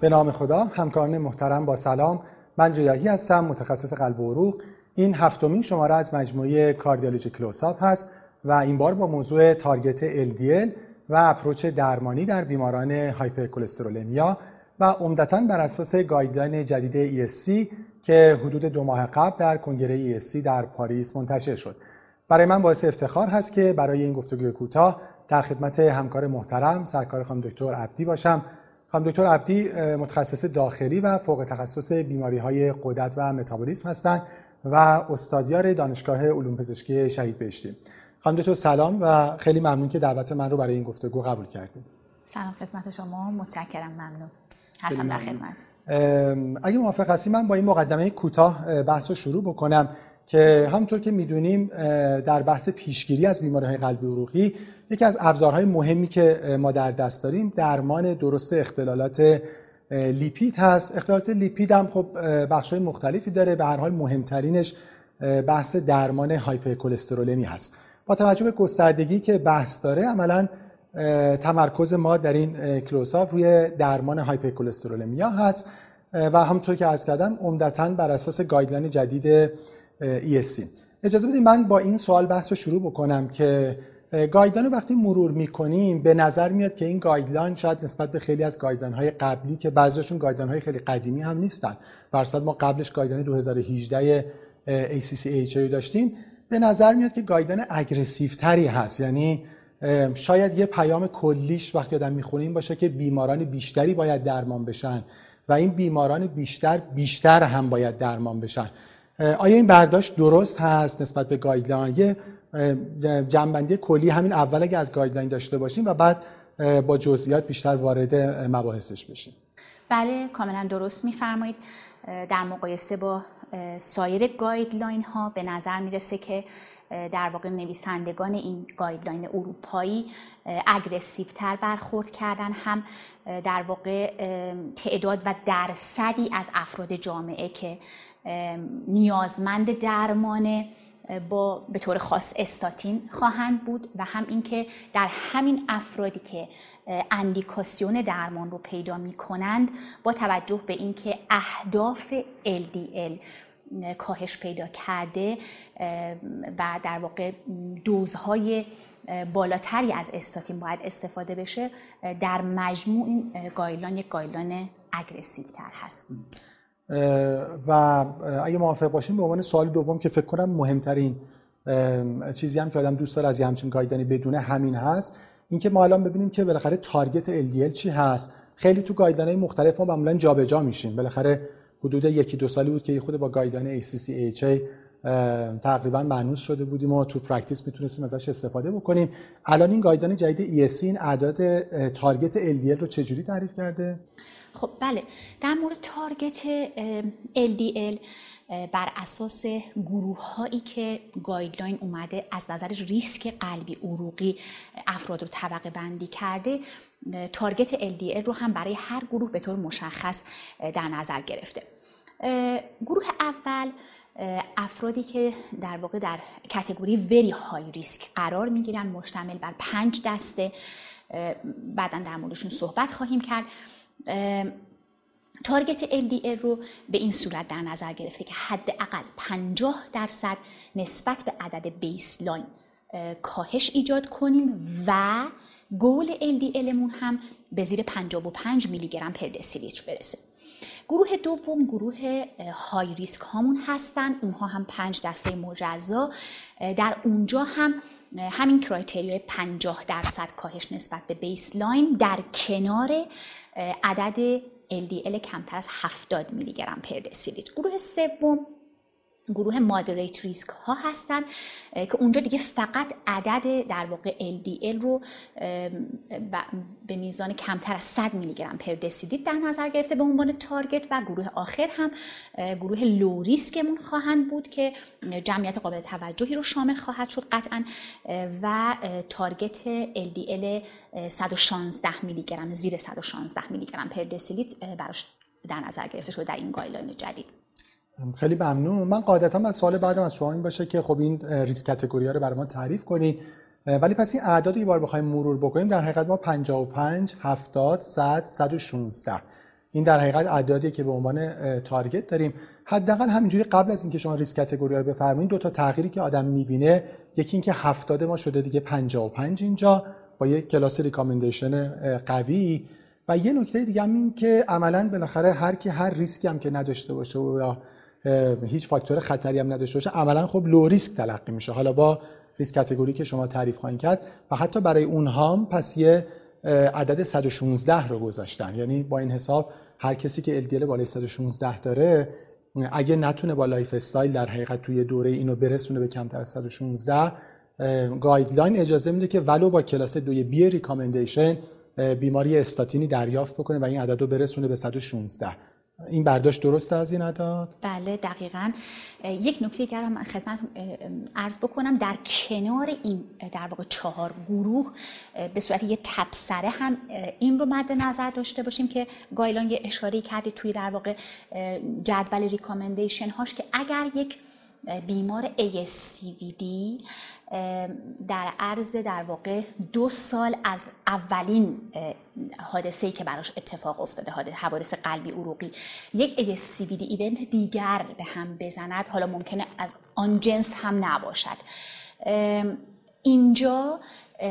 به نام خدا همکاران محترم با سلام. من جیاهی هستم متخصص قلب و عروق. این هفتمین شماره از مجموعه کاردیولوژی Close-Up هست و این بار با موضوع target LDL و approach درمانی در بیماران hypercholesterolemia و عمدتا بر اساس guideline جدید ESC که حدود دو ماه قبل در کنگره ESC در پاریس منتشر شد. برای من باعث افتخار هست که برای این گفتگوی کوتاه در خدمت همکار محترم سرکار خانم دکتر عبدی باشم. خانم دکتر عبدی متخصص داخلی و فوق تخصص بیماری های قدرت و متابولیسم هستند و استادیار دانشگاه علوم پزشکی شهید بهشتی. خانم دکتر سلام و خیلی ممنون که دعوت من رو برای این گفتگو قبول کردید سلام خدمت شما. متشکرم ممنون. هستم در خدمت اگه موافق هستی من با این مقدمه کوتاه بحث رو شروع بکنم. که همونطور که می‌دونیم در بحث پیشگیری از بیماری های قلبی عروقی یکی از ابزارهای مهمی که ما در دست داریم درمان درست اختلالات لیپید هست. اختلالات لیپید هم خب بخش های مختلفی داره. به هر حال مهمترینش بحث درمان هایپرکلسترولمی هست. با توجه به گستردگی که بحث داره عملا تمرکز ما در این کلوساپ روی درمان هایپرکلسترولمیا هست. و همونطور که عرض کردم عمدتا بر اساس guideline جدید ESC اجازه بدید من با این سوال بحث رو شروع بکنم که guideline رو وقتی مرور می‌کنیم به نظر میاد که این guideline شاید نسبت به خیلی از guideline های قبلی که بعضیشون guideline های خیلی قدیمی هم نیستن. بالاخره ما قبلش guideline 2018 ACC/AHA داشتیم. به نظر میاد که guideline aggressive تری هست. یعنی شاید یه پیام کلیدیش وقتی آدم می‌خونه این باشه که بیماران بیشتری باید درمان بشن و این بیماران بیشتر بیشتر هم باید درمان بشن. آیا این برداشت درست هست نسبت به guideline؟ یه جمع‌بندی کلی همین اول اگه از guideline داشته باشیم و بعد با جزئیات بیشتر وارد مباحثش بشیم. بله کاملا درست میفرمایید. در مقایسه با سایر guideline ها به نظر می‌رسه که در واقع نویسندگان این guideline اروپایی اگریسیو تر برخورد کردن هم در واقع تعداد و درصدی از افراد جامعه که نیازمند درمان با به طور خاص استاتین خواهند بود و هم اینکه در همین افرادی که اندیکاسیون درمان رو پیدا می کنند با توجه به اینکه اهداف LDL کاهش پیدا کرده و در واقع دوزهای بالاتری از استاتین باید استفاده بشه در مجموع این guideline یک guideline aggressive تر هست. و اگه موافق باشیم به عنوان سوال دوم که فکر کنم مهمترین چیزی هم که آدم دوست داره از یه همچین guideline ی بدونه همین هست. اینکه ما الان ببینیم که بالاخره target LDL چی هست. خیلی تو guideline مختلف ما معمولا جابجا میشیم. بالاخره حدود یکی دو سالی بود که خود با guideline ACC/AHA تقریبا مانوس شده بودیم و تو practice می‌تونستیم ازش استفاده بکنیم. الان این guideline جدید ESC این اعداد target LDL رو چجوری تعریف کرده؟ خب بله. در مورد target LDL بر اساس گروه هایی که guideline اومده از نظر ریسک قلبی عروقی افراد رو طبقه بندی کرده تارگت LDL رو هم برای هر گروه به طور مشخص در نظر گرفته. گروه اول افرادی که در واقع در کتگوری وری های ریسک قرار می‌گیرن مشتمل بر پنج دسته. بعدا در موردشون صحبت خواهیم کرد. تارگت LDL رو به این صورت در نظر گرفته که حداقل 50 درصد نسبت به عدد بیسلاین کاهش ایجاد کنیم و گول LDLمون هم به زیر 55 میلی گرم پر دسیلیتر برسه. گروه دوم گروه های ریسک هامون هستن. اونها هم پنج دسته مجزا. در اونجا هم همین کرایتریای 50 درصد کاهش نسبت به بیسلاین در کنار عدد LDL کمتر از 70 میلی گرم پر دسیلیتر گروه سوم گروه moderate risk ها هستن که اونجا دیگه فقط عدد در واقع LDL رو به میزان کمتر از 100 میلی گرم per دسی‌لیتر در نظر گرفته به عنوان target و گروه آخر هم گروه low risk مون خواهند بود که جمعیت قابل توجهی رو شامل خواهد شد قطعا و target LDL 116 میلی گرم زیر 116 میلی گرم per دسی‌لیتر براش در نظر گرفته شده در این guideline جدید. خیلی ممنون. من قاعدتا از سوال بعدم از شما این باشه که خب این risk category رو برای ما تعریف کنید ولی پس این اعداد رو یه بار بخوایم مرور بکنیم در حقیقت ما 55 70 100 116 این در حقیقت اعدادی که به عنوان target داریم. حداقل همینجوری قبل از اینکه شما risk category رو بفرمایید دو تا تغییری که آدم می‌بینه. یکی اینکه 70 ما شده دیگه 55 اینجا با یک کلاس recommendation قوی. و یه نکته دیگه هم این که عملا بالاخره هر کی هر ریسکی هم که نداشته باشه و هیچ فاکتور خطری هم نداشته باشه. عملا خب low risk تلقی میشه. حالا با risk category که شما تعریف خواهید کرد و حتی برای اونها هم پس یه عدد 116 رو گذاشتن. یعنی با این حساب هر کسی که LDL بالای 116 داره اگه نتونه با lifestyle در حقیقت توی دوره اینو برسونه به کمتر از 116 guideline اجازه میده که ولو با کلاس دوی B recommendation بیمار استاتینی دریافت بکنه و این عدد رو برسونه به 116 این برداشت درسته از این عدد؟ بله دقیقا یک نکته دیگر هم خدمت عرض بکنم در کنار این در واقع چهار گروه به صورت یه تبصره هم این رو مد نظر داشته باشیم که guideline یه اشاره کرده توی در واقع جدول recommendation هاش که اگر یک بیمار ASCVD در عرض در واقع دو سال از اولین حادثه که براش اتفاق افتاده حوادث قلبی عروقی. یک ASCVD ایونت دیگر به هم بزند. حالا ممکنه از آن جنس هم نباشد. اینجا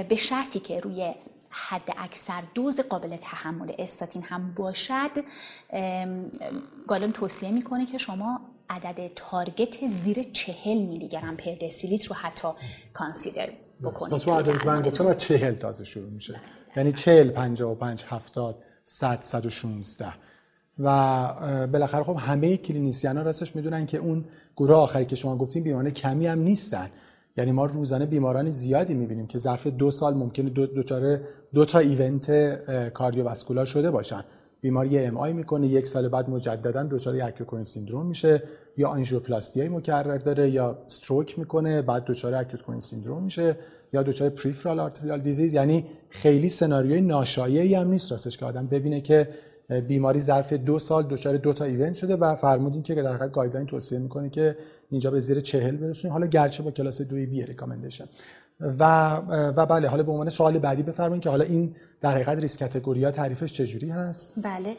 به شرطی که روی حد اکثر دوز قابل تحمل استاتین هم باشد گالن توصیه می‌کنه که شما عدد تارگت زیر چهل میلی گرم پر دسیلیتر رو حتی کانسیدر بکنید پس اون عدد من گفتم از چهل تازه شروع میشه. یعنی چهل پنجا و پنج هفتاد صد صد و شونزده. و بالاخره خب همه کلینیسیان ها راستش می‌دونن که اون گروه آخری که شما گفتیم بیماران کمی هم نیستن. یعنی ما روزانه بیماران زیادی می‌بینیم که ظرف دو سال ممکنه دو, دو, دو تا ایونت cardiovascular شده باشن. بیماری MI می‌کنه یک سال بعد مجددا دچار acute syndrome میشه یا آنژیوپلاستی های مکرر داره یا stroke می‌کنه بعد دچار acute syndrome میشه یا دچار peripheral arterial disease یعنی خیلی سناریوی ناشایعی هم نیست راستش که آدم ببینه که بیماری ظرف دو سال دچار دو تا event شده و فرمودیم که در حقیقت guideline توصیه می‌کنه که اینجا به زیر چهل برسونیم. حالا گرچه با کلاس دوی B recommendation و و بله حالا به عنوان سوال بعدی بفرمایید که حالا این در حقیقت ریسک کاتگوری ها تعریفش چجوری هست؟ بله.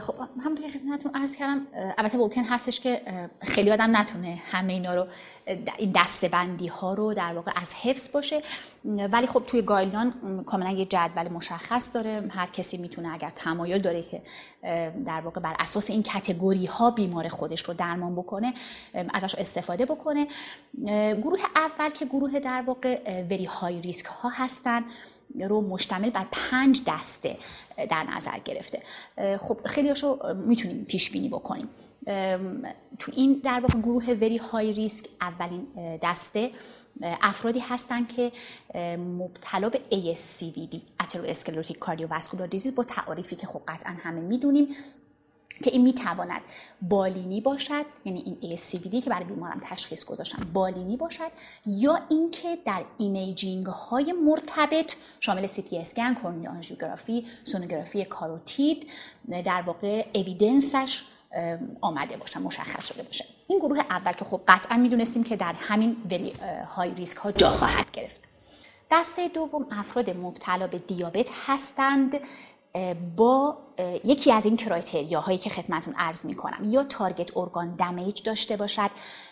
خب همونطور که خدمتتون عرض کردم البته ممکن هستش که خیلی آدم نتونه همه اینا رو این دستبندی ها رو در واقع از حفظ باشه. ولی خب توی گایلان کاملا یه جدول مشخص داره. هر کسی می‌تونه اگر تمایل داره که در واقع بر اساس این کتگوری ها بیمار خودش رو درمان بکنه ازش استفاده بکنه. گروه اول که گروه در واقع وری های ریسک ها هستن. رو مشتمل بر پنج دسته در نظر گرفته. خب خیلی هاشو می‌تونیم پیش بینی بکنیم تو این در واقع گروه وری های ریسک اولین دسته افرادی هستند که مبتلا به ASCVD اسکلروتیک کاردیوواسکولار دیزیز با تعاریفی که خب قطعا همه می‌دونیم. که این می‌تواند بالینی باشد یعنی این ASCVD که برای بیمارم تشخیص گذاشتم بالینی باشد یا اینکه در imaging های مرتبط شامل سی تی اسکن کورنی آنژیوگرافی سونوگرافی کاروتید در واقع evidence ش آمده باشه مشخص شده باشه. این گروه اول که خب قطعا می‌دونستیم که در همین very high risk ها جا خواهد گرفت. دسته دوم افراد مبتلا به دیابت هستند. با یکی از این کرایتریا هایی که خدمتون عرض می کنم یا تارگت ارگان دمیج داشته باشد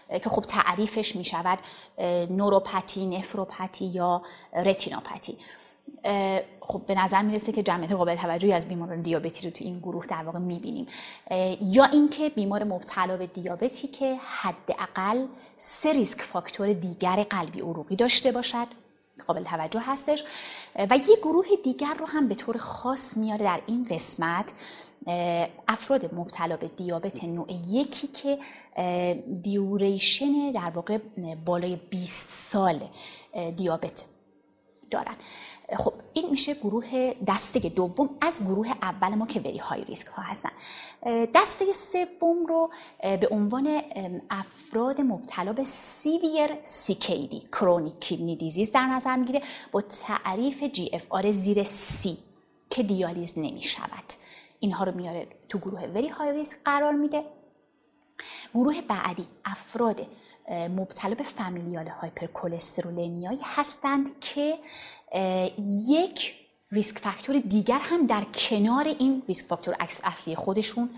که خب تعریفش می شود نوروپاتی، نفروپاتی یا رتینوپاتی. خب به نظر می‌رسه که جمعیت قابل توجهی از بیماران دیابتی رو تو این گروه در واقع می‌بینیم. یا اینکه بیمار مبتلا به دیابتی که حداقل سه ریسک فاکتور دیگر قلبی عروقی داشته باشد. قابل توجه هستش و یه گروه دیگر رو هم به طور خاص میاره در این قسمت افراد مبتلا به دیابت نوع یکی که دیوریشن در واقع بالای 20 سال دیابت دارن. خب این میشه گروه دسته دوم از گروه اول ما که وری های ریسک ها هستن. دسته سوم رو به عنوان افراد مبتلا به severe CKD chronic kidney disease در نظر می‌گیره با تعریف GFR زیر سی که دیالیز نمی‌شوند اینها رو میاره تو گروه very high risk قرار میده. گروه بعدی افراد مبتلا به familial hypercholesterolemia یی هستند که یک risk factor دیگر هم در کنار این risk factor اصلی خودشون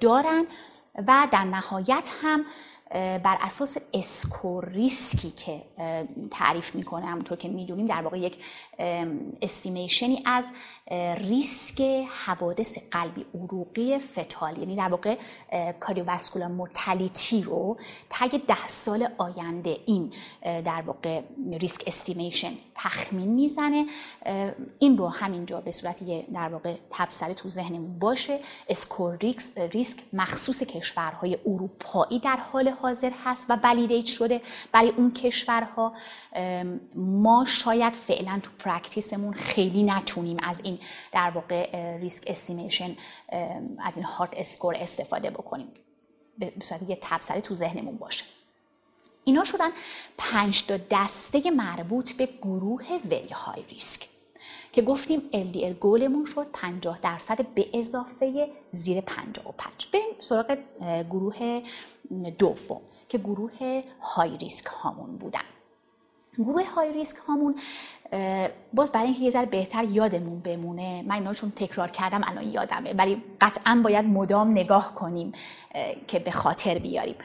دارن و در نهایت هم بر اساس SCORE risk ی که تعریف می‌کنه همونطور که می‌دونیم در واقع یک estimation ی از ریسک حوادث قلبی عروقی fatal. یعنی در واقع cardiovascular mortality رو تو ده سال آینده این در واقع risk estimation تخمین می‌زنه. این رو همینجا به صورت یه در واقع تبصره تو ذهنمون باشه. SCORE risk مخصوص کشورهای اروپایی در حال حاضر هست و validate شده برای اون کشورها ما شاید فعلا تو practice مون خیلی نتونیم از این در واقع risk estimation از این heart score استفاده بکنیم. به صورت یه تبصره تو ذهنمون باشه. اینا شدن پنج تا دسته مربوط به گروه very high risk. که گفتیم LDL گولمون شد 50 درصد به اضافه زیر 55 بریم سراغ گروه دوم که گروه های ریسک هامون بودن. گروه های ریسک هامون باز برای اینکه یه ذره بهتر یادمون بمونه من اینا چون تکرار کردم الان یادمه ولی قطعا باید مدام نگاه کنیم که به خاطر بیاریم.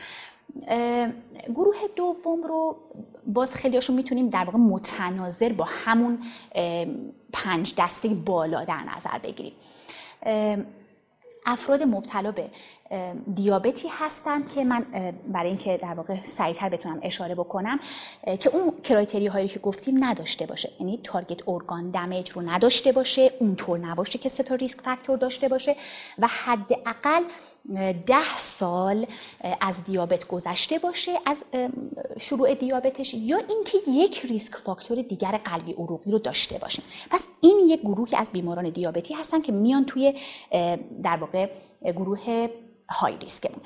گروه دوم رو باز خیلیاشون می‌تونیم در واقع متناظر با همون پنج دسته بالا در نظر بگیریم. افراد مبتلا به دیابتی هستند که من برای اینکه در واقع سریعتر بتونم اشاره بکنم که اون کرایتری هایی که گفتیم نداشته باشه. یعنی تارگت ارگان دمیج رو نداشته باشه اونطور نباشه که سه تا ریسک فاکتور داشته باشه و حداقل ده سال از دیابت گذشته باشه از شروع دیابتش یا اینکه یک risk factor دیگر قلبی عروقی رو داشته باشیم. پس این یک گروهی از بیماران دیابتی هستن که میان توی در واقع گروه high risk مون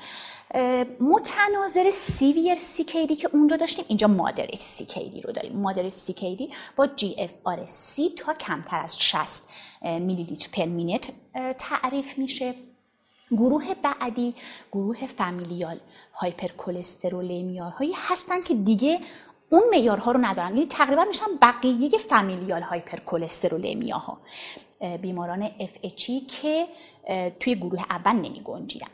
متناظر severe CKD که اونجا داشتیم اینجا moderate CKD رو داریم. moderate CKD با GFR سی تا کمتر از 60 میلی لیتر per minute تعریف میشه. گروه بعدی گروه familial hypercholesterolemia هایی هستن که دیگه اون معیارها رو ندارن. یعنی تقریبا میشن بقیه familial hypercholesterolemia ها بیماران FH که توی گروه اول نمی گنجیدن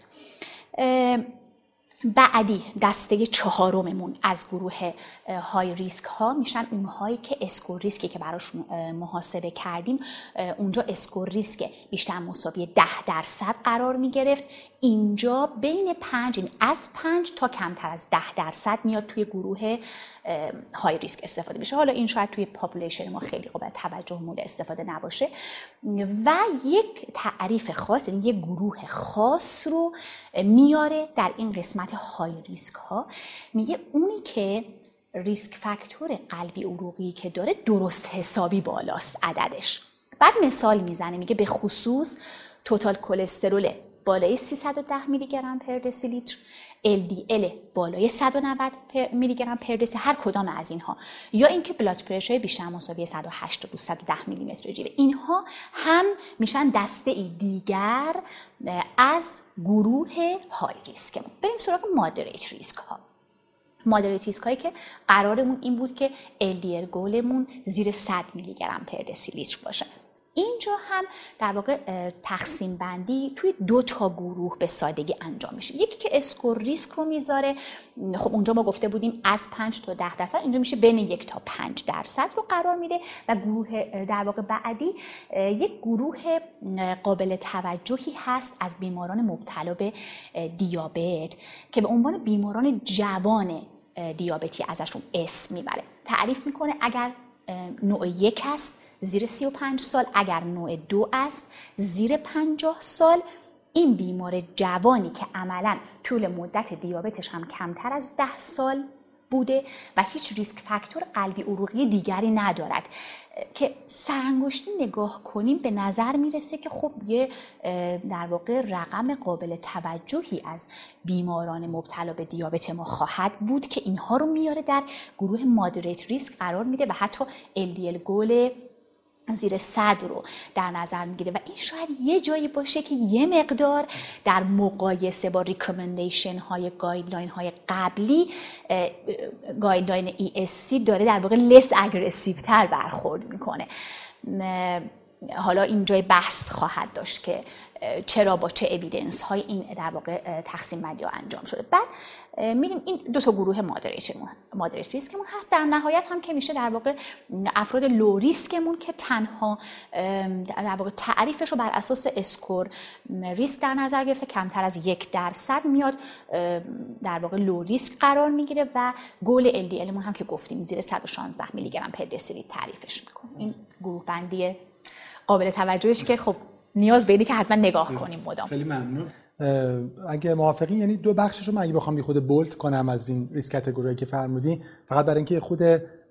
بعدی دسته چهارممون از گروه high risk ها میشن اونهایی که SCORE risk ی که براشون محاسبه کردیم. اونجا SCORE risk بیشتر مساوی ده درصد قرار می‌گرفت. اینجا بین پنج این از پنج تا کمتر از ده درصد میاد توی گروه high risk استفاده میشه. حالا این شاید توی population ما خیلی قابل توجه مورد استفاده نباشه. و یک تعریف خاص یعنی یک گروه خاص رو میاره در این قسمت high risk ها. میگه اونی که ریسک فاکتور قلبی عروقی که داره درست حسابی بالاست عددش. بعد مثال می‌زنه میگه به خصوص توتال کلسترول بالای 310 میلی گرم پر دسیلیتر LDL بالای 190 میلی گرم پر دسی هر کدام از اینها. یا اینکه بلاد پرشر بیشتر مساوی 108 تا 210 میلی متر جیوه اینها هم میشن دسته ای دیگر از گروه های ریسک. بریم سراغ مادریت ریسک ها. مادریت ریسک هایی که قرارمون این بود که LDL گولمون زیر 100 میلی گرم پر دسیلیتر باشه. اینجا هم در واقع تقسیم بندی توی دو تا گروه به سادگی انجام میشه. یکی که اسکور ریسک رو می‌ذاره خب اونجا ما گفته بودیم از 5 تا 10 درصد اینجا میشه بین یک تا 5 درصد رو قرار میده و گروه در واقع بعدی یک گروه قابل توجهی هست از بیماران مبتلا به دیابت که به عنوان بیماران جوان دیابتی ازشون اسم می‌بره. تعریف می‌کنه اگر نوع یک است زیر 35 سال اگر نوع دو است زیر 50 سال این بیمار جوانی که عملا طول مدت دیابتش هم کمتر از 10 سال بوده و هیچ ریسک فاکتور قلبی عروقی دیگری ندارد. که سرانگشتی نگاه کنیم به نظر می‌رسه که خب یه در واقع رقم قابل توجهی از بیماران مبتلا به دیابت ما خواهد بود که اینها رو میاره در گروه moderate risk قرار میده و حتی LDL goal زیر صد رو در نظر می‌گیره. و این شاید یه جایی باشه که یه مقدار در مقایسه با recommendation های guideline های قبلی guideline ESC داره در واقع less aggressive تر برخورد می‌کنه. حالا اینجای بحث خواهد داشت که چرا با چه evidence های این در واقع تقسیم بندی انجام شده. بعد میریم این دو تا گروه moderate مون moderate risk مون هست. در نهایت هم که میشه در واقع افراد low risk مون که تنها در واقع تعریفش رو بر اساس SCORE risk در نظر گرفته کمتر از یک درصد میاد در واقع low risk قرار می‌گیره و goal LDL هم که گفتیم زیر 116 میلی گرم پر تعریفش می‌کنه این گروه بندی قابل توجهش که خب نیاز به که حتما نگاه کنیم مدام. خیلی ممنون. اگه موافقی یعنی دو بخشش رو من اگه بخوام خب bold کنم از این risk category که فرمودین فقط برای اینکه خود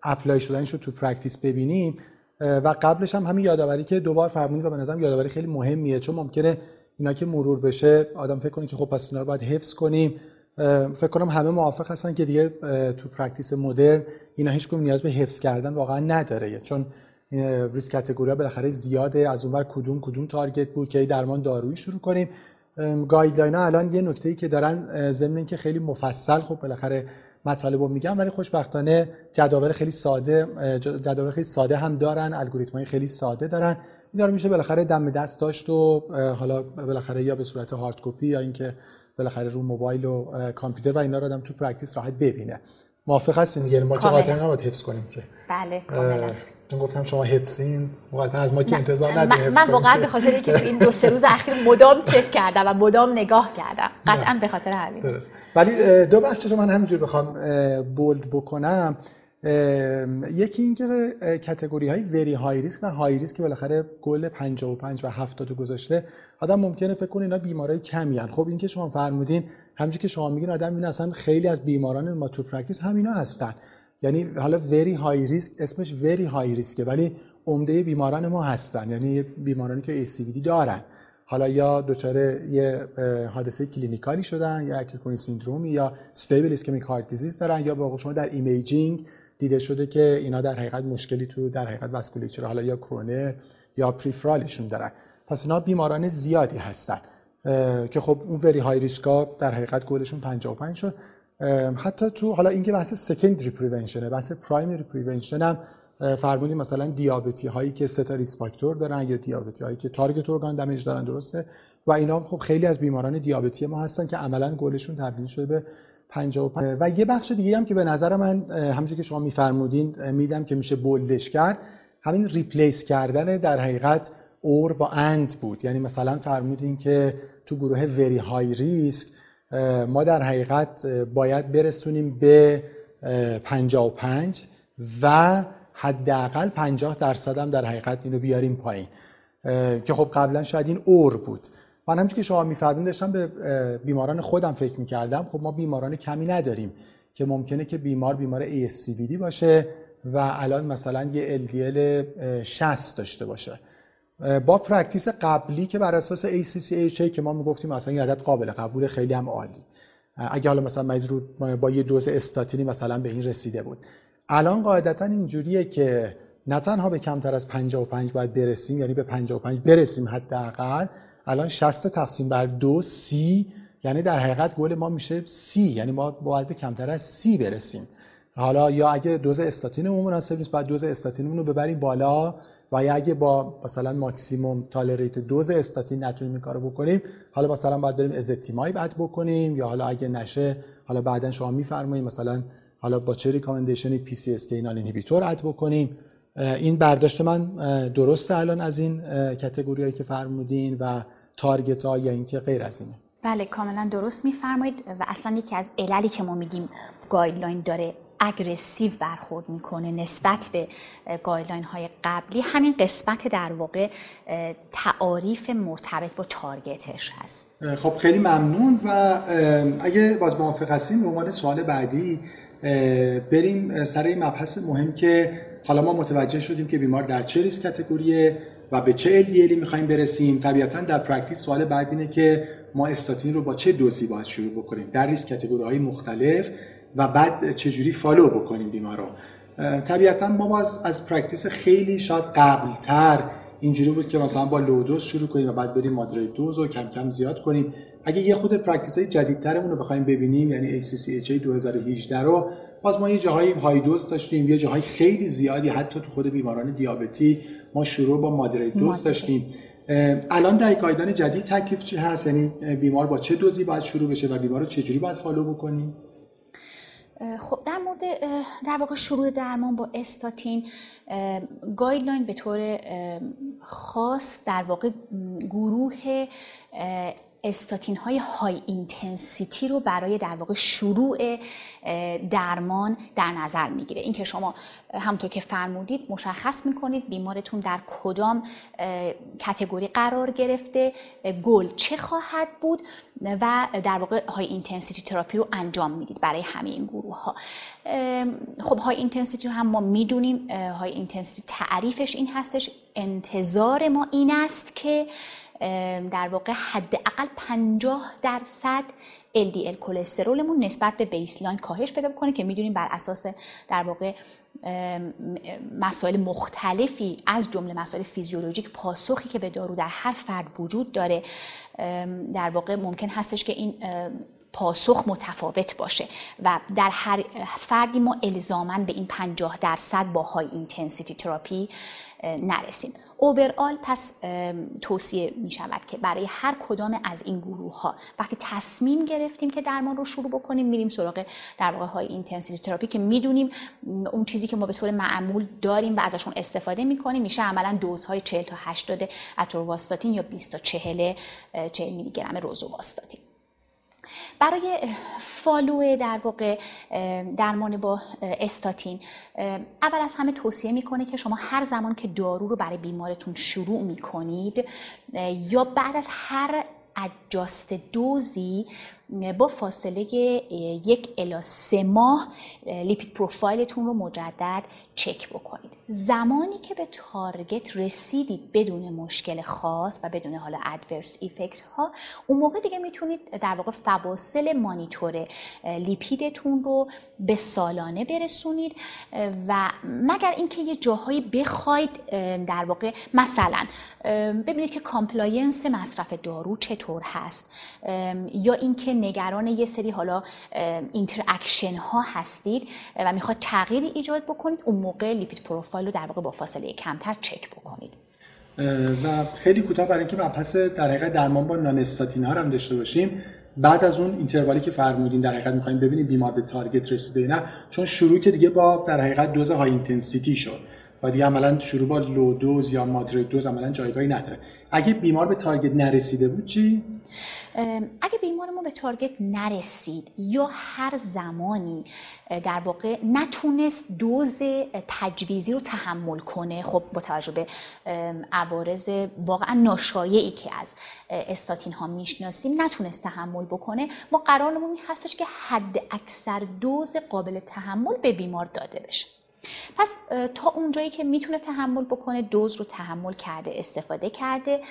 apply شدنش رو تو practice ببینیم. و قبلش هم همین یادآوری که دوبار فرمودین و به نظرم یادآوری خیلی مهمیه چون ممکنه اینا که مرور بشه آدم فکر کنه که خب پس اینا رو باید حفظ کنیم. فکر کنم همه موافق هستن که دیگه تو practice مدرن اینا هیچ نیاز به حفظ کردن واقعا نداره چون risk category بالاخره زیاده از اونور کدوم کدوم target بود که درمان دارویی شروع کنیم. guideline ها الان یه نکته ای که دارن ضمن که خیلی مفصل خب بالاخره مطالب رو میگم ولی خوشبختانه جداول خیلی ساده جداول خیلی ساده هم دارن الگوریتم خیلی ساده دارن. این داره میشه بالاخره دم دست داشت و حالا بالاخره یا به صورت hard copy یا اینکه بالاخره رو موبایل و کامپیوتر و اینا رو آدم تو practice راحت ببینه. موافق هستین؟ دیگه ما که قاطعا نباید حفظ کنیم که. بله کاملا. چون گفتم شما حفظین واقعا از ما که انتظار نداریم من, من واقعا به خاطر اینکه این دو سه روز اخیر مدام چک کردم و مدام نگاه کردم. قطعا به خاطر همین. درست. ولی دو بخشش من همینجور بخوام bold بکنم. یکی اینکه category های very high risk و high risk که بالاخره گل 55 و 70 گذاشته آدم ممکنه فکر کنه اینا بیمارای کمی هن. خب این که شما فرمودین همونجوری که شما میگین آدم این اصلا خیلی از بیماران ما تو practice همینا هستن. یعنی حالا very high risk اسمش very high risk ه ولی عمده بیماران ما هستن. یعنی بیمارانی که ASCVD دارن. حالا یا دچار یه حادثه clinical ی شدن یا acute syndrome یا stable ischemic heart disease دارن یا با شما در imaging دیده شده که اینا در حقیقت مشکلی تو در حقیقت vasculature حالا یا کرونر یا peripheral شون دارن. پس اینا بیماران زیادی هستن. که خب اون very high risk ا در حقیقت گلشون 55 شد. حتی تو حالا اینکه بحث secondary prevention ه بحث primary prevention هم فرمودیم مثلا دیابتی هایی که سه تا risk factor دارن یا دیابتی هایی که target organ damage دارن درسته؟ و اینا خب خیلی از بیماران دیابتی ما هستن که عملا گلشون تبدیل شده به 55 و یه بخش دیگه هم که به نظر من همونجوری که شما میفرمودین میدم که میشه bold ش کرد همین ریپلیس کردن در حقیقت اور با اند بود. یعنی مثلا فرمودین که تو گروه وری های ریسک ما در حقیقت باید برسونیم به 55 و حداقل 50 درصد هم در حقیقت اینو بیاریم پایین. که خب قبلا شاید این اور بود. من همچون که شما میفرمایید داشتم به بیماران خودم فکر می‌کردم. خب ما بیماران کمی نداریم که ممکنه که بیمار بیمار ASCVD باشه و الان مثلا یه LDL 60 داشته باشه. با practice قبلی که بر اساس ACC/AHA که ما می‌گفتیم مثلا این عدد قابل قبول خیلی هم عالی. اگه حالا مثلا مریض با یه دوز استاتینی مثلا به این رسیده بود. الان قاعدتا اینجوریه که نه تنها به کمتر از 55 باید برسیم یعنی به 55 برسیم حداقل. الان 60 تقسیم بر دو سی یعنی در حقیقت گل ما میشه سی یعنی ما باید به کمتر از سی برسیم. حالا یا اگه دوز استاتینمون مناسب نیست باید دوز استاتینمون رو ببریم بالا. و اگه با مثلا maximum tolerated dose استاتین نتونیم این کارو بکنیم حالا مثلا باید بریم ازتیمایب add بکنیم یا حالا اگه نشه حالا بعدا شما میفرمایید مثلا حالا با چه recommendationی PCS inhibitor add بکنیم. این برداشت من درسته الان از این categoryایی که فرمودین و target ها یا اینکه غیر از اینه. بله کاملا درست میفرمایید و اصلا یکی از عللی که ما میگیم guideline داره aggressive برخورد می‌کنه نسبت به guideline های قبلی. همین قسمت در واقع تعاریف مرتبط با targetش هست. خب خیلی ممنون و اگه باز موافق هستیم به عنوان سوال بعدی بریم سر این مبحث مهم که حالا ما متوجه شدیم که بیمار در چه ریسک categoryه و به چه LDLی می‌خوایم برسیم. طبیعتا در practice سوال بعد اینه که ما استاتین رو با چه دوزی باید شروع بکنیم. در ریسک category های مختلف و بعد چجوری follow بکنیم بیمار رو طبیعتا ما باز از practice خیلی شاید قبلتر اینجوری بود که مثلا با low dose شروع کنیم و بعد بریم moderate dose رو کم کم زیاد کنیم. اگه یه خود practice های جدیدترمون رو بخوایم ببینیم یعنی ACC/AHA 2018 رو باز ما یه جاهای high dose داشتیم یه جاهای خیلی زیادی حتی تو خود بیماران دیابتی ما شروع با moderate dose داشتیم. الان در guideline جدید تکلیف چی هست؟ یعنی بیمار با چه دوزی باید شروع بشه و بیمار رو چجوری باید follow بکنیم؟ خب در مورد در واقع شروع درمان با استاتین guideline به طور خاص در واقع گروه استاتین های high intensity رو برای در واقع شروع درمان در نظر می‌گیره. این که شما همونطور که فرمودید مشخص می‌کنید بیمارتون در کدام category قرار گرفته گل چه خواهد بود و در واقع high intensity therapy رو انجام می‌دید برای همه این گروه ها خب high intensity رو هم ما می‌دونیم. high intensity تعریفش این هستش. انتظار ما این است که در واقع حداقل 50 درصد LDL کلسترولمون نسبت به baseline کاهش پیدا بکنه که می‌دونیم بر اساس در واقع مسائل مختلفی از جمله مسائل فیزیولوژیک پاسخی که به دارو در هر فرد وجود داره در واقع ممکن هستش که این پاسخ متفاوت باشه و در هر فردی ما الزاما به این 50 درصد با high intensity therapy نرسیم. overall پس توصیه می شود که برای هر کدام از این گروه ها وقتی تصمیم گرفتیم که درمان رو شروع بکنیم میریم سراغ در واقع high intensity therapy که می‌دونیم اون چیزی که ما به طور معمول داریم و ازشون استفاده می‌کنیم میشه عملا دوزهای 40 تا 80 اتورواستاتین یا 20 تا 40 40 میلی گرم روزوواستاتین. برای follow در واقع درمان با استاتین اول از همه توصیه می‌کنه که شما هر زمان که دارو رو برای بیمارتون شروع می‌کنید یا بعد از هر اجاست دوزی با فاصله یک الا سه ماه لیپید پروفایلتون رو مجدد چک بکنید. زمانی که به تارگت رسیدید بدون مشکل خاص و بدون حالا ادورس ایفکت ها اون موقع دیگه می‌تونید در واقع فواصل مانیتور لیپیدتون رو به سالانه برسونید. و مگر اینکه یه جاهایی بخواید در واقع مثلا ببینید که compliance مصرف دارو چطور هست یا اینکه نگران یه سری حالا interaction ها هستید و می‌خواد تغییری ایجاد بکنید اون موقع lipid profile رو در واقع با فاصله کمتر چک بکنید. و خیلی کوتاه برای اینکه مبحث در حقیقت درمان با نان ها هم داشته باشیم. بعد از اون intervalی که فرمودین در حقیقت می‌خوایم ببینیم بیمار به target رسیده نه چون شروع که دیگه با در حقیقت دوز high intensity شد. و دیگه عملا شروع با low dose یا moderate dose عملا جایگاهی نداره. اگه بیمار به target نرسیده بود چی؟ اگه بیمار ما به target نرسید یا هر زمانی در واقع نتونست دوز تجویزی رو تحمل کنه خب با توجه به عوارض واقعا ناشایعی که از استاتین ها می‌شناسیم نتونست تحمل بکنه. ما قرارمون هستش که حداکثر دوز قابل تحمل به بیمار داده بشه. پس تا اونجایی که می‌تونه تحمل بکنه دوز رو تحمل کرده استفاده کرده.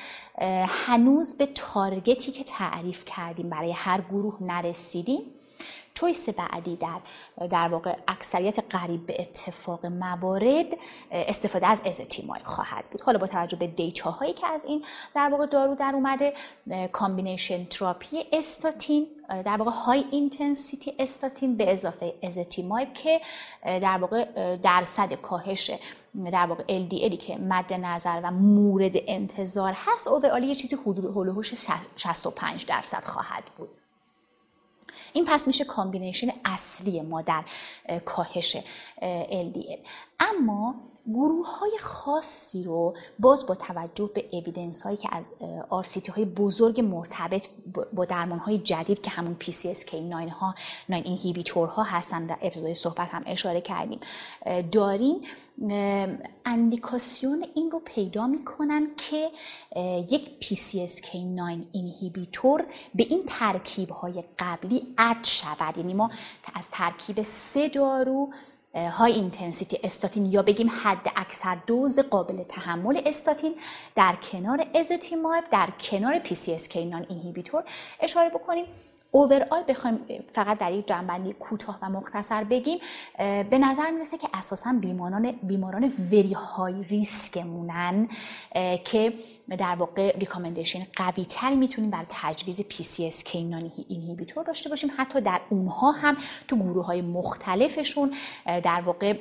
هنوز به targetی که تعریف کردیم برای هر گروه نرسیدیم. choice بعدی در در واقع اکثریت قریب به اتفاق موارد استفاده از ازتیمایب خواهد بود. حالا با توجه به data هایی که از این در واقع دارو در اومده combination therapy استاتین در واقع high intensity استاتین به اضافه ازتیمایب که در واقع درصد کاهش در واقع LDLی که مد نظر و مورد انتظار هست اوورالی یه چیزی حدود حول و حوش 65 درصد خواهد بود. این پس میشه combination اصلی ما در کاهش LDL اما گروه های خاصی رو باز با توجه به evidence هایی که از RCT های بزرگ مرتبط با درمان های جدید که همون PCSK9 ها 9 inhibitor ها هستن در ابتدای صحبت هم اشاره کردیم. داریم اندیکاسیون این رو پیدا می‌کنن که یک PCSK9 inhibitor به این ترکیب های قبلی add شود. یعنی ما از ترکیب سه دارو high intensity استاتین یا بگیم حد اکثر دوز قابل تحمل استاتین در کنار ezetimibe در کنار PCSK9 inhibitor اشاره بکنیم. overall بخوایم فقط در یک جمع‌بندی کوتاه و مختصر بگیم به نظر می‌رسه که اساسا بیماران بیماران very high risk مونن که در واقع recommendation قوی تری می‌تونیم برای تجویز PCSK9 inhibitor داشته باشیم. حتی در اونها هم تو گروه های مختلفشون در واقع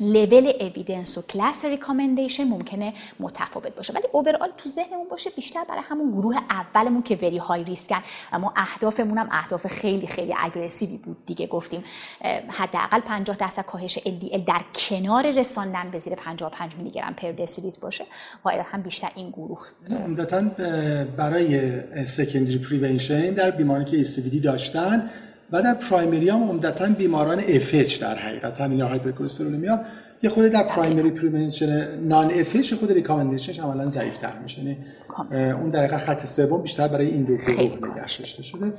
level evidence و class recommendation ممکنه متفاوت باشه. ولی overall تو ذهنمون باشه بیشتر برای همون گروه اولمون که very high risk ن اما اهدافمون هم اهداف خیلی خیلی aggressive ی بود دیگه گفتیم. حداقل 50 درصد کاهش LDL در کنار رساندن به زیر 55 میلی گرم per دسیلیتر باشه. قاعدتا هم بیشتر این گروه. عمدتا برای secondary prevention در بیماری که ASCVD داشتن و در primary هم عمدتا بیماران FH در حقیقت همین hypercholesterolemia یه خورده در primary prevention non-FH خود recommendation ش عملا ضعیف‌تر میشه. یعنی اون در خط سوم بیشتر برای این دو گروه شده.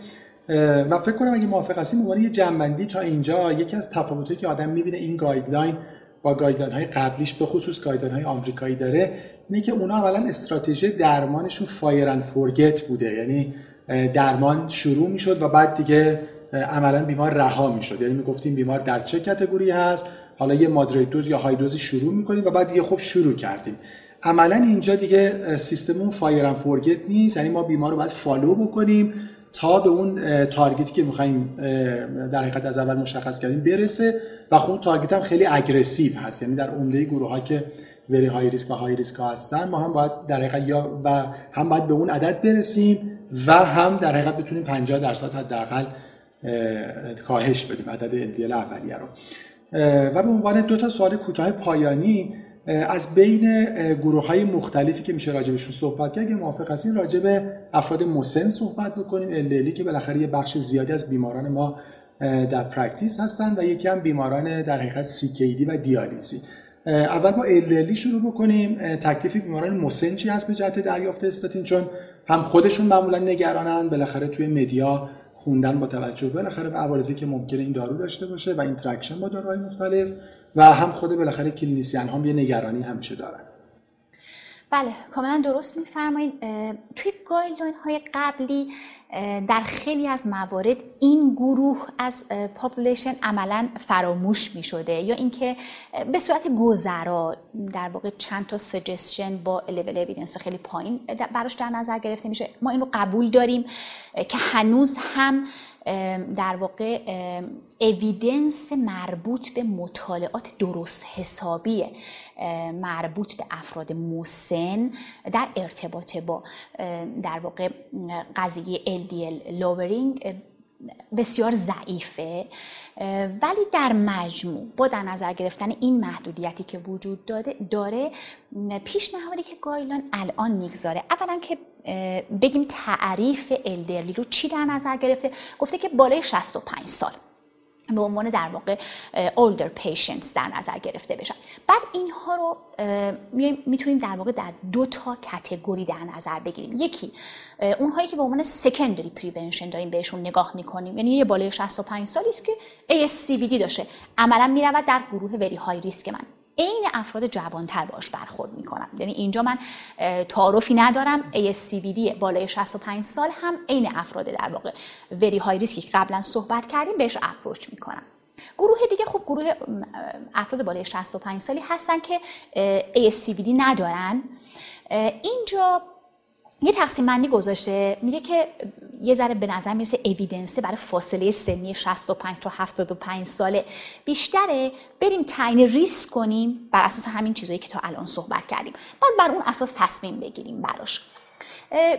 و فکر کنم اگه موافق هستیم عنوان یه جمع‌بندی تا اینجا یکی از تفاوتایی که آدم می‌بینه این guideline با guideline های قبلیش به خصوص guideline های آمریکایی داره اینه که اونا اولا استراتژی درمانشون fire and forget بوده. یعنی درمان شروع می‌شد و بعد دیگه عملا بیمار رها می‌شد. یعنی می‌گفتیم بیمار در چه category هست؟ حالا یه moderate dose یا high dose ی شروع می‌کنیم و بعد دیگه خب شروع کردیم. عملا اینجا دیگه سیستممون fire and forget نیست. یعنی ما بیمار رو باید follow بکنیم تا به اون target ی که می‌خوایم در حقیقت از اول مشخص کردیم برسه و خب اون target هم خیلی aggressive هست. یعنی در عمده گروه ها که very high risk و high risk هستن ما هم باید در حقیقت یا و هم باید به اون عدد برسیم و هم در حقیقت بتونیم 50 درصد حداقل کاهش بدیم عدد LDL اولیه رو. و به عنوان دو تا سوال کوتاه پایانی از بین گروه های مختلفی که میشه راجبشون صحبت کرد اگه موافق هستین راجب افراد مسن صحبت بکنیم. elderly که بالاخره یه بخش زیادی از بیماران ما در practice هستن و یکی هم بیماران در حقیقت CKD و دیالیزی. اول با elderly شروع بکنیم. تکلیف بیماران مسن چی هست به جهت دریافت استاتین؟ چون هم خودشون معمولا نگرانن بالاخره توی media خوندن با توجه بالاخره به عوارضی که ممکنه این دارو داشته باشه و interaction با داروهای مختلف و هم خود بالاخره clinician هم یه نگرانی همیشه دارن. بله کاملا درست میفرمایید. توی guideline های قبلی در خیلی از موارد این گروه از population عملا فراموش می شده یا اینکه به صورت گذرا در واقع چند تا سجستشن با لیول اویدنس خیلی پایین براش در نظر گرفته میشه. ما این رو قبول داریم که هنوز هم در واقع اویدنس مربوط به مطالعات درست حسابی مربوط به افراد مسن در ارتباط با در واقع قضیه LDL lowering بسیار ضعیفه. ولی در مجموع با در نظر گرفتن این محدودیتی که وجود داره, داره پیشنهادی که گایلان الان می‌گذاره. اولا که بگیم تعریف الدرلی رو چی در نظر گرفته؟ گفته که بالای 65 سال به عنوان در واقع older patients در نظر گرفته بشن. بعد اینها رو می‌تونیم در واقع در دو تا کتگوری در نظر بگیریم. یکی اونهایی که به عنوان secondary prevention داریم بهشون نگاه می‌کنیم. یعنی یه بالای 65 سالی است که ASCVD داشته. عملا می‌رود در گروه وری های ریسک من. عین افراد جوانتر باش برخورد می‌کنم. یعنی اینجا من تعارفی ندارم. ASCVD بالای 65 سال هم عین افراد در واقع وری های ریسکی که قبلا صحبت کردیم بهش اپروچ می‌کنم. گروه دیگه خب گروه افراد بالای 65 سالی هستن که ASCVD ندارن. اینجا یه تقسیم بندی گذاشته میگه که یه ذره به نظر می‌رسه برای فاصله سنی 65 تا 75 ساله. بیشتره بریم تعیین ریسک کنیم بر اساس همین چیزایی که تا الان صحبت کردیم. بعد بر اون اساس تصمیم بگیریم براش.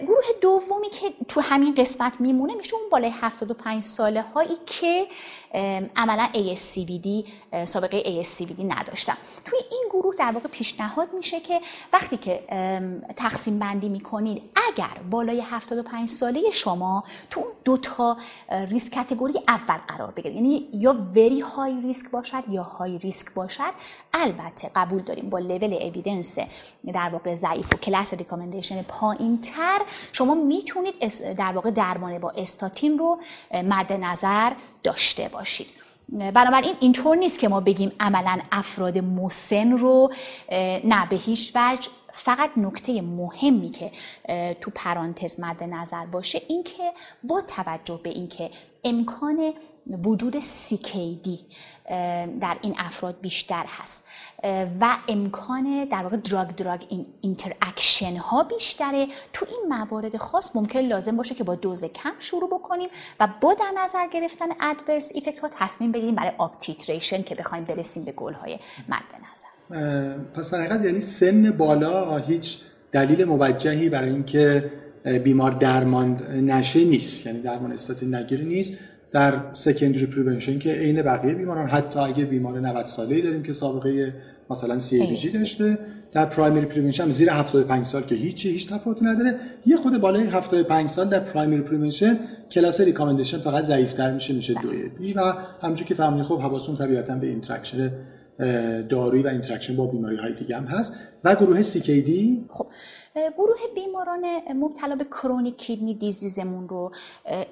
گروه دومی که تو همین قسمت میمونه میشه اون بالای 75 ساله هایی که عملا ASCVD سابقه ASCVD نداشتن توی این گروه در واقع پیشنهاد میشه که وقتی که تقسیم بندی می‌کنید اگر بالای 75 ساله شما تو دو تا ریسک کتگوری اول قرار بگیرید یعنی یا وری های ریسک باشد یا های ریسک باشد البته قبول داریم با لول اویدنس در واقع ضعیف و کلاس ریکامندیشن پایین تر شما می‌تونید در واقع درمان با استاتین رو مد نظر داشته باشید. بنابراین اینطور نیست که ما بگیم عملا افراد مسن رو نه به هیچ وجه. فقط نکته مهمی که تو پرانتز مد نظر باشه این که با توجه به اینکه امکان وجود CKD در این افراد بیشتر هست. و امکان در واقع drug drug interaction ها بیشتره. تو این موارد خاص ممکن لازم باشه که با دوز کم شروع بکنیم و با در نظر گرفتن adverse effect ها تصمیم بگیریم برای uptitration که بخوایم برسیم به گل های مد نظر. پس در یعنی سن بالا هیچ دلیل موجهی برای اینکه بیمار درمان نشه نیست. یعنی درمان استاتین نگیری نیست. در secondary prevention که عین بقیه بیماران حتی اگه بیمار 90 ساله داریم که سابقه مثلا CABG داشته در primary prevention هم زیر 75 سال که هیچی هیچ تفاوتی نداره. یه خورده بالای 75 سال در primary prevention class recommendation فقط ضعیف‌تر میشه میشه دو B و همونجوری که فهمیدین خب حواستون طبیعتا به interaction دارویی و interaction با بیماری های دیگه هم هست. و گروه CKD خب گروه بیماران مبتلا به chronic kidney disease مون رو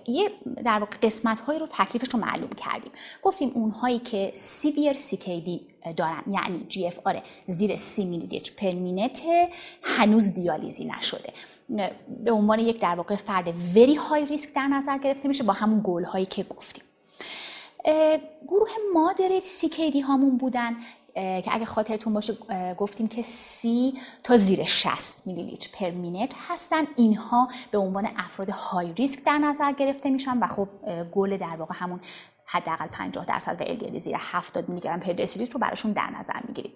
یه در واقع قسمت هایی رو تکلیفش رو معلوم کردیم. گفتیم اونهایی که severe CKD دارن یعنی GFR زیر سی میلی per minute هنوز دیالیزی نشده. به عنوان یک در واقع فرد very high risk در نظر گرفته میشه با همون گل هایی که گفتیم. گروه مادریت دی هامون بودن. که اگه خاطرتون باشه گفتیم که سی تا زیر 60 میلی لیتر پر مینت هستن. اینها به عنوان افراد های ریسک در نظر گرفته میشن و خب گل در واقع همون حداقل 50 درصد و ال زیر 70 میلی گرم پر دسیلیتر رو براشون در نظر می‌گیریم.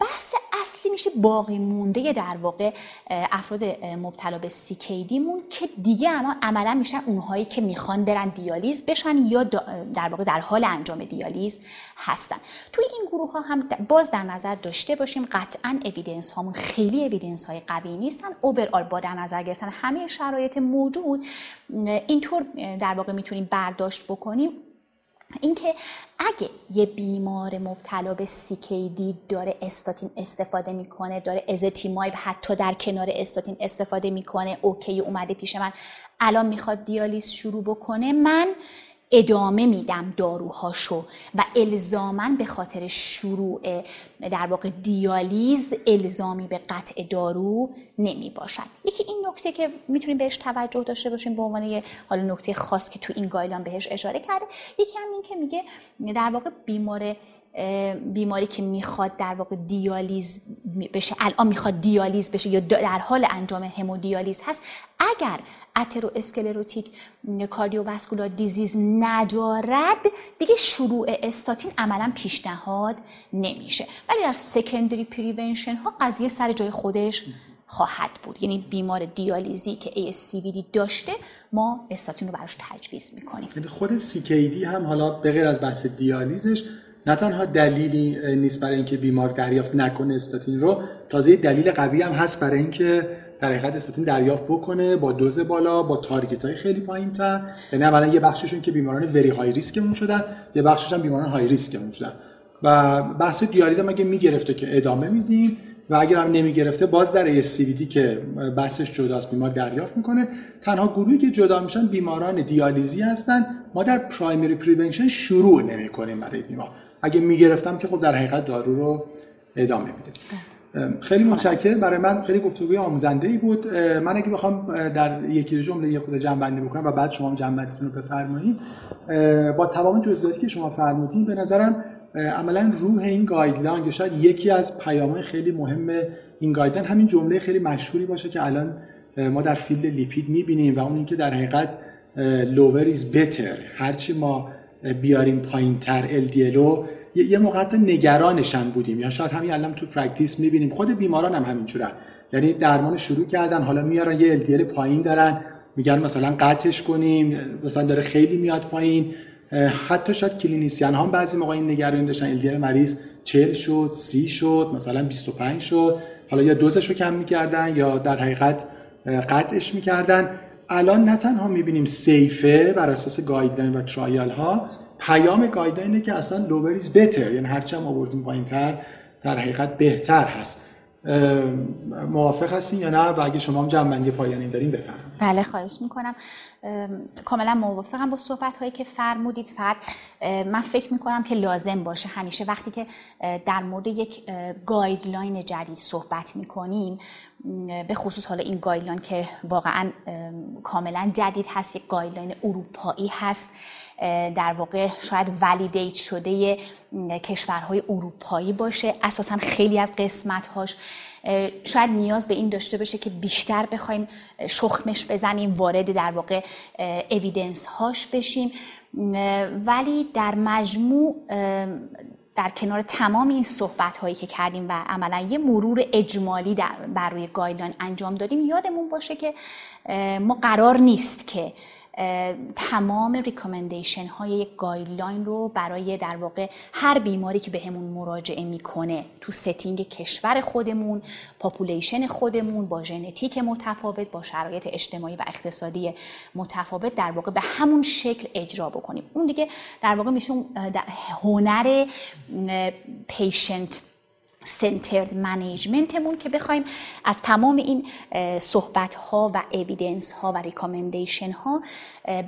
بحث اصلی میشه باقی مونده در واقع افراد مبتلا به مون که دیگه اما عملا میشن اونهایی که می‌خوان برن دیالیز بشن یا در واقع در حال انجام دیالیز هستن. توی این گروه ها هم باز در نظر داشته باشیم قطعا اویدنس هامون خیلی اویدنس های قوی نیستن. اوبرال با در نظر گرفتن همه شرایط موجود اینطور در واقع می‌تونیم برداشت بکنیم. اینکه اگه یه بیمار مبتلا به CKD داره استاتین استفاده می‌کنه داره ازتیمایب حتی در کنار استاتین استفاده می‌کنه اوکی اومده پیش من الان می‌خواد دیالیز شروع بکنه من ادامه میدم داروهاشو و الزاما به خاطر شروع در واقع دیالیز الزامی به قطع دارو نمی باشد یکی این نکته که می‌تونیم بهش توجه داشته باشیم به عنوان یه حالا نکته خاص که تو این گایلان بهش اشاره کرده یکی هم این که میگه در واقع بیمار بیماری که می‌خواد در واقع دیالیز بشه الان می‌خواد دیالیز بشه یا در حال انجام همودیالیز هست اگر atherosclerotic cardiovascular disease ندارد دیگه شروع استاتین عملا پیشنهاد نمیشه. ولی در secondary prevention ها قضیه سر جای خودش خواهد بود. یعنی بیمار دیالیزی که ASCVD داشته ما استاتین رو براش تجویز می‌کنیم. یعنی خود CKD هم حالا به از بحث دیالیزش نه تنها دلیلی نیست برای اینکه بیمار دریافت نکنه استاتین رو تازه دلیل قوی هم هست برای اینکه در حقیقت استاتین دریافت بکنه با دوز بالا با target های خیلی پایین تر یعنی اولا یه بخششون که بیماران very high risk مون شدن یه بخشش هم بیماران high risk مون شدن. و بحث دیالیز هم اگه می‌گرفته که ادامه میدیم و اگر هم نمی‌گرفته باز در ASCVD که بحثش جداست بیمار دریافت می‌کنه. تنها گروهی که جدا میشن بیماران دیالیزی هستن. ما در primary prevention شروع نمی‌کنیم برای بیمار. اگه می‌گرفتم که خب در حقیقت دارو رو ادامه میده. خیلی متشکرم. برای من خیلی گفتگوی آموزنده ای بود من اگه بخوام در یکی جمله یه خود جمع‌بندی بکنم و بعد شما جمع‌بندیتون رو بفرمایید. با تمام جزئیاتی که شما فرمودین به نظرم عملا روح این guideline یا شاید یکی از پیامهای خیلی مهم این guideline همین جمله خیلی مشهوری باشه که الان ما در field لیپید می‌بینیم و اون اینکه در حقیقت lower is better هرچی ما بیاریم پایین تر LDLO یه موقع حتی نگرانش هم بودیم. یا شاید همین الان تو practice می‌بینیم. خود بیماران هم همینجورن یعنی درمان شروع کردن حالا میارن یه LDL پایین دارن. میگن مثلا قطعش کنیم مثلا داره خیلی میاد پایین. حتی شاید clinician هم بعضی موقع این نگرانی داشتن. LDL مریض 40 شد 30 شد مثلا 25 شد. حالا یا دوزش رو کم می‌کردن یا در حقیقت قطعش می‌کردن. الان نه تنها می‌بینیم safe ه بر اساس guideline و trial ها پیام guideline ه که اصلا lower is better یعنی هرچی هم آوردیم پایینتر در حقیقت بهتر هست. موافق هستین یا نه؟ و اگه شما هم جمع‌بندی پایانی دارین بفرمایید. بله خواهش می‌کنم. کاملا موافقم با صحبت هایی که فرمودید. فقط من فکر می‌کنم که لازم باشه همیشه وقتی که در مورد یک guideline جدید صحبت می‌کنیم به خصوص حالا این guideline که واقعا کاملا جدید هست یک guideline اروپایی هست در واقع شاید validate شده کشورهای اروپایی باشه. اساسا خیلی از قسمتهاش شاید نیاز به این داشته باشه که بیشتر بخوایم شخمش بزنیم وارد در واقع evidence هاش بشیم. ولی در مجموع در کنار تمام این صحبت هایی که کردیم و عملا یه مرور اجمالی در بر روی guideline انجام دادیم یادمون باشه که ما قرار نیست که تمام recommendation های یک guideline رو برای در واقع هر بیماری که بهمون به مراجعه می‌کنه تو setting کشور خودمون population خودمون با ژنتیک متفاوت با شرایط اجتماعی و اقتصادی متفاوت در واقع به همون شکل اجرا بکنیم. اون دیگه در واقع میشه هنر پیشنت سنترد منیجمنتمون که بخوایم از تمام این صحبت ها و اویدنس ها و ریکامندیشن ها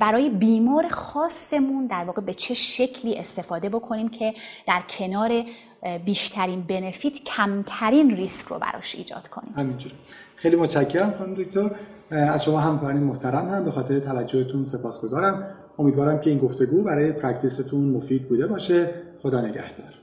برای بیمار خاصمون در واقع به چه شکلی استفاده بکنیم که در کنار بیشترین بنفیت کمترین ریسک رو براش ایجاد کنیم. همینجوره خیلی متشکرم خانم دکتر. از شما همکاران محترم هم. به خاطر توجهتون سپاسگزارم. امیدوارم که این گفتگو برای پرکتیستون مفید بوده باشه. خدا نگهدار.